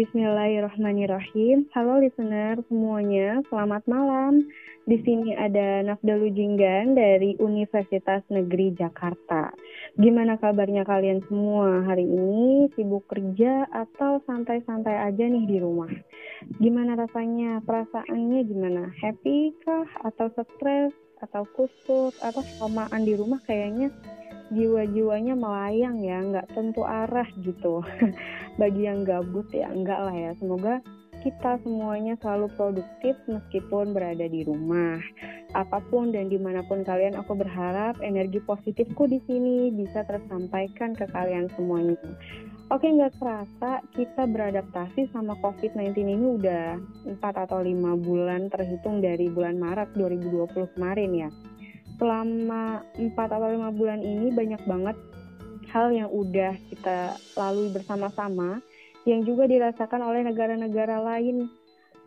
Bismillahirrahmanirrahim. Halo listener semuanya, selamat malam. Di sini ada Nafda Lujinggan dari Universitas Negeri Jakarta. Gimana kabarnya kalian semua hari ini? Sibuk kerja atau santai-santai aja nih di rumah? Gimana rasanya? Perasaannya gimana? Happy kah? Atau stres? Atau kusut? Atau kelamaan di rumah kayaknya jiwa-jiwanya melayang ya, nggak tentu arah gitu. Bagi yang gabut ya, enggak lah ya. Semoga kita semuanya selalu produktif meskipun berada di rumah. Apa pun dan di mana pun kalian, aku berharap energi positifku di sini bisa tersampaikan ke kalian semuanya. Oke, nggak terasa kita beradaptasi sama COVID-19 ini udah 4 atau 5 bulan terhitung dari bulan Maret 2020 kemarin ya selama 4 atau 5 bulan ini banyak banget hal yang udah kita lalui bersama-sama yang juga dirasakan oleh negara-negara lain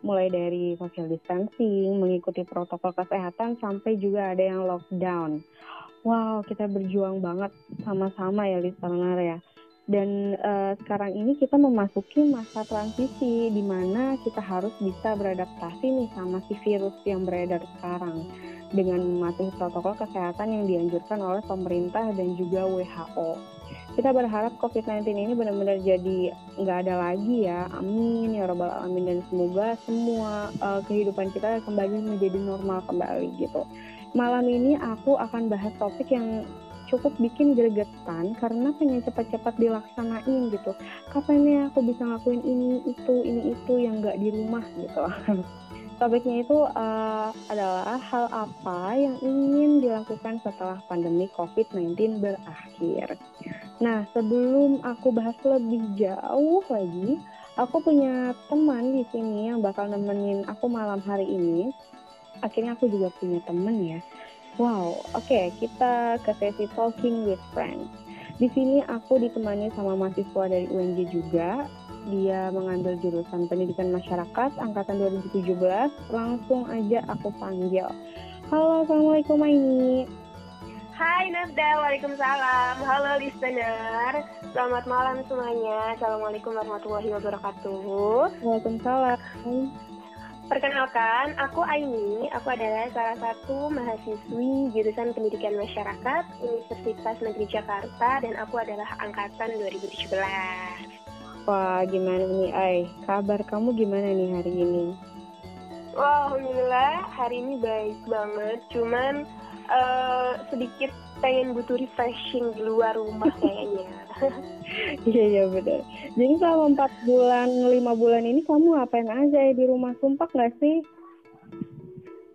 mulai dari social distancing, mengikuti protokol kesehatan sampai juga ada yang lockdown. Wow, kita berjuang banget sama-sama ya listener ya. Dan uh, sekarang ini kita memasuki masa transisi di mana kita harus bisa beradaptasi nih sama si virus yang beredar sekarang dengan mematuhi protokol kesehatan yang dianjurkan oleh pemerintah dan juga WHO. Kita berharap COVID-19 ini benar-benar jadi nggak ada lagi ya, amin ya robbal alamin dan semoga semua uh, kehidupan kita kembali menjadi normal kembali gitu. Malam ini aku akan bahas topik yang cukup bikin gregetan karena pengen cepat-cepat dilaksanain gitu. Kapan ya aku bisa ngelakuin ini itu ini itu yang nggak di rumah gitu. Topiknya itu uh, adalah hal apa yang ingin dilakukan setelah pandemi COVID-19 berakhir. Nah, sebelum aku bahas lebih jauh lagi, aku punya teman di sini yang bakal nemenin aku malam hari ini. Akhirnya aku juga punya temen ya. Wow, oke okay, kita ke sesi talking with friends. Di sini aku ditemani sama mahasiswa dari UNJ juga dia mengambil jurusan pendidikan masyarakat angkatan 2017 langsung aja aku panggil. Halo assalamualaikum Aini. Hai Nafda, Waalaikumsalam. Halo listener. Selamat malam semuanya. Assalamualaikum warahmatullahi wabarakatuh. Waalaikumsalam. Perkenalkan, aku Aini. Aku adalah salah satu mahasiswi jurusan Pendidikan Masyarakat Universitas Negeri Jakarta dan aku adalah angkatan 2017. Wah, gimana nih, Ay? Kabar kamu gimana nih hari ini? Wah, Alhamdulillah hari ini baik banget. Cuman uh, sedikit pengen butuh refreshing di luar rumah kayaknya. Iya, iya benar. Jadi selama empat bulan, lima bulan ini kamu ngapain aja ya di rumah? Sumpah nggak sih?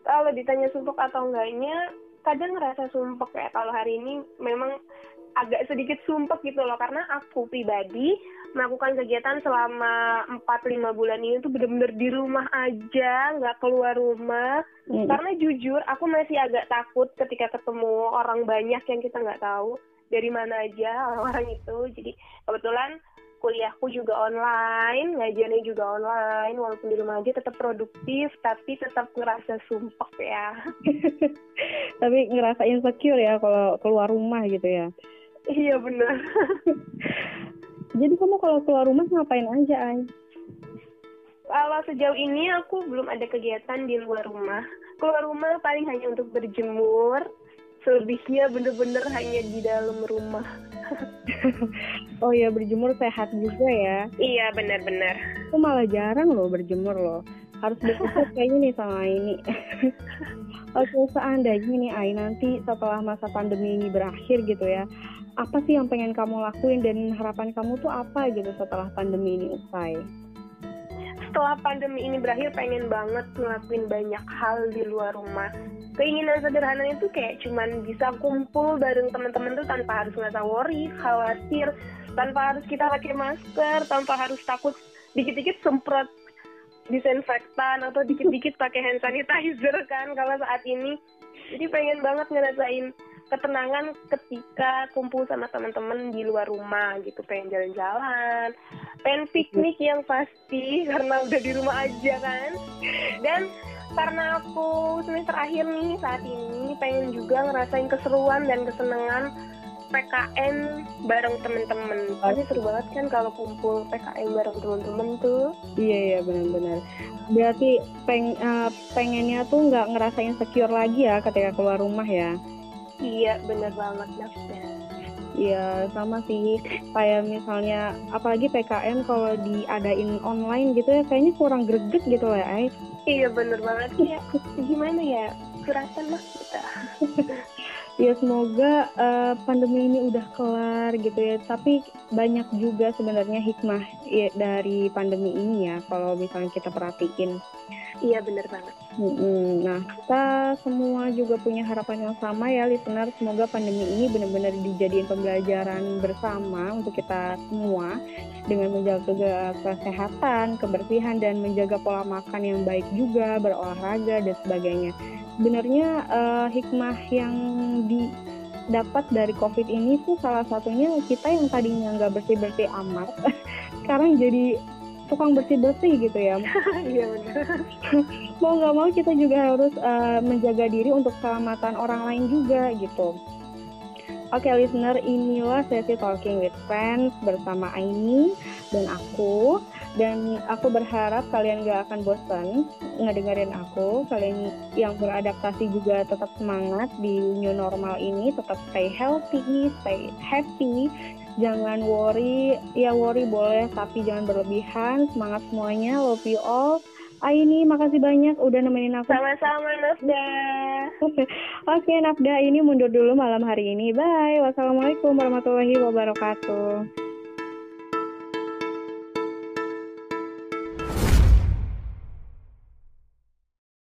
Kalau ditanya sumpah atau enggaknya, kadang ngerasa sumpah ya. Kalau hari ini memang agak sedikit sumpah gitu loh. Karena aku pribadi melakukan kegiatan selama 4-5 bulan ini tuh bener-bener di rumah aja, nggak keluar rumah. Hmm. Karena jujur, aku masih agak takut ketika ketemu orang banyak yang kita nggak tahu dari mana aja orang-orang itu. Jadi kebetulan kuliahku juga online, ngajarnya juga online, walaupun di rumah aja tetap produktif, tapi tetap ngerasa sumpah ya. tapi ngerasa insecure ya kalau keluar rumah gitu ya. Iya benar. Jadi kamu kalau keluar rumah ngapain aja, Ay? Kalau sejauh ini aku belum ada kegiatan di luar rumah. Keluar rumah paling hanya untuk berjemur. Selebihnya bener-bener hanya di dalam rumah. oh ya berjemur sehat juga ya? Iya benar-benar. Aku malah jarang loh berjemur loh. Harus bersyukur kayaknya nih sama ini. Oke, seandainya nih Ai nanti setelah masa pandemi ini berakhir gitu ya, apa sih yang pengen kamu lakuin dan harapan kamu tuh apa gitu setelah pandemi ini usai? Setelah pandemi ini berakhir pengen banget ngelakuin banyak hal di luar rumah. Keinginan sederhana itu kayak cuman bisa kumpul bareng teman-teman tuh tanpa harus ngerasa worry, khawatir, tanpa harus kita pakai masker, tanpa harus takut dikit-dikit semprot disinfektan atau dikit-dikit pakai hand sanitizer kan kalau saat ini. Jadi pengen banget ngerasain ketenangan ketika kumpul sama teman-teman di luar rumah gitu pengen jalan-jalan pengen piknik yang pasti karena udah di rumah aja kan dan karena aku semester akhir nih saat ini pengen juga ngerasain keseruan dan kesenangan PKM bareng temen-temen. Pasti seru banget kan kalau kumpul PKM bareng temen-temen tuh. Iya iya benar-benar. Berarti peng, uh, pengennya tuh nggak ngerasain secure lagi ya ketika keluar rumah ya? Iya bener banget. Iya sama sih kayak misalnya apalagi PKM kalau diadain online gitu ya kayaknya kurang greget gitu ya. Iya bener banget ya. Gimana ya? Kuratan lah kita. ya semoga uh, pandemi ini udah kelar gitu ya. Tapi banyak juga sebenarnya hikmah ya, dari pandemi ini ya kalau misalnya kita perhatiin. Iya bener banget. Hmm, nah kita semua juga punya harapan yang sama ya listener. Semoga pandemi ini benar-benar dijadiin pembelajaran bersama untuk kita semua dengan menjaga kesehatan kebersihan dan menjaga pola makan yang baik juga berolahraga dan sebagainya sebenarnya uh, hikmah yang didapat dari COVID ini tuh salah satunya kita yang tadinya nggak bersih-bersih amat, sekarang jadi tukang bersih-bersih gitu ya. Iya benar. mau nggak mau kita juga harus uh, menjaga diri untuk keselamatan orang lain juga gitu. Oke okay, listener, inilah sesi Talking with Friends bersama Aini dan aku. Dan aku berharap kalian gak akan bosan ngedengerin aku. Kalian yang beradaptasi juga tetap semangat di new normal ini. Tetap stay healthy, stay happy. Jangan worry, ya worry boleh tapi jangan berlebihan. Semangat semuanya, love you all. Aini, makasih banyak udah nemenin aku. Sama-sama, Nafda. Oke, okay, Nafda ini mundur dulu malam hari ini. Bye. Wassalamualaikum warahmatullahi wabarakatuh.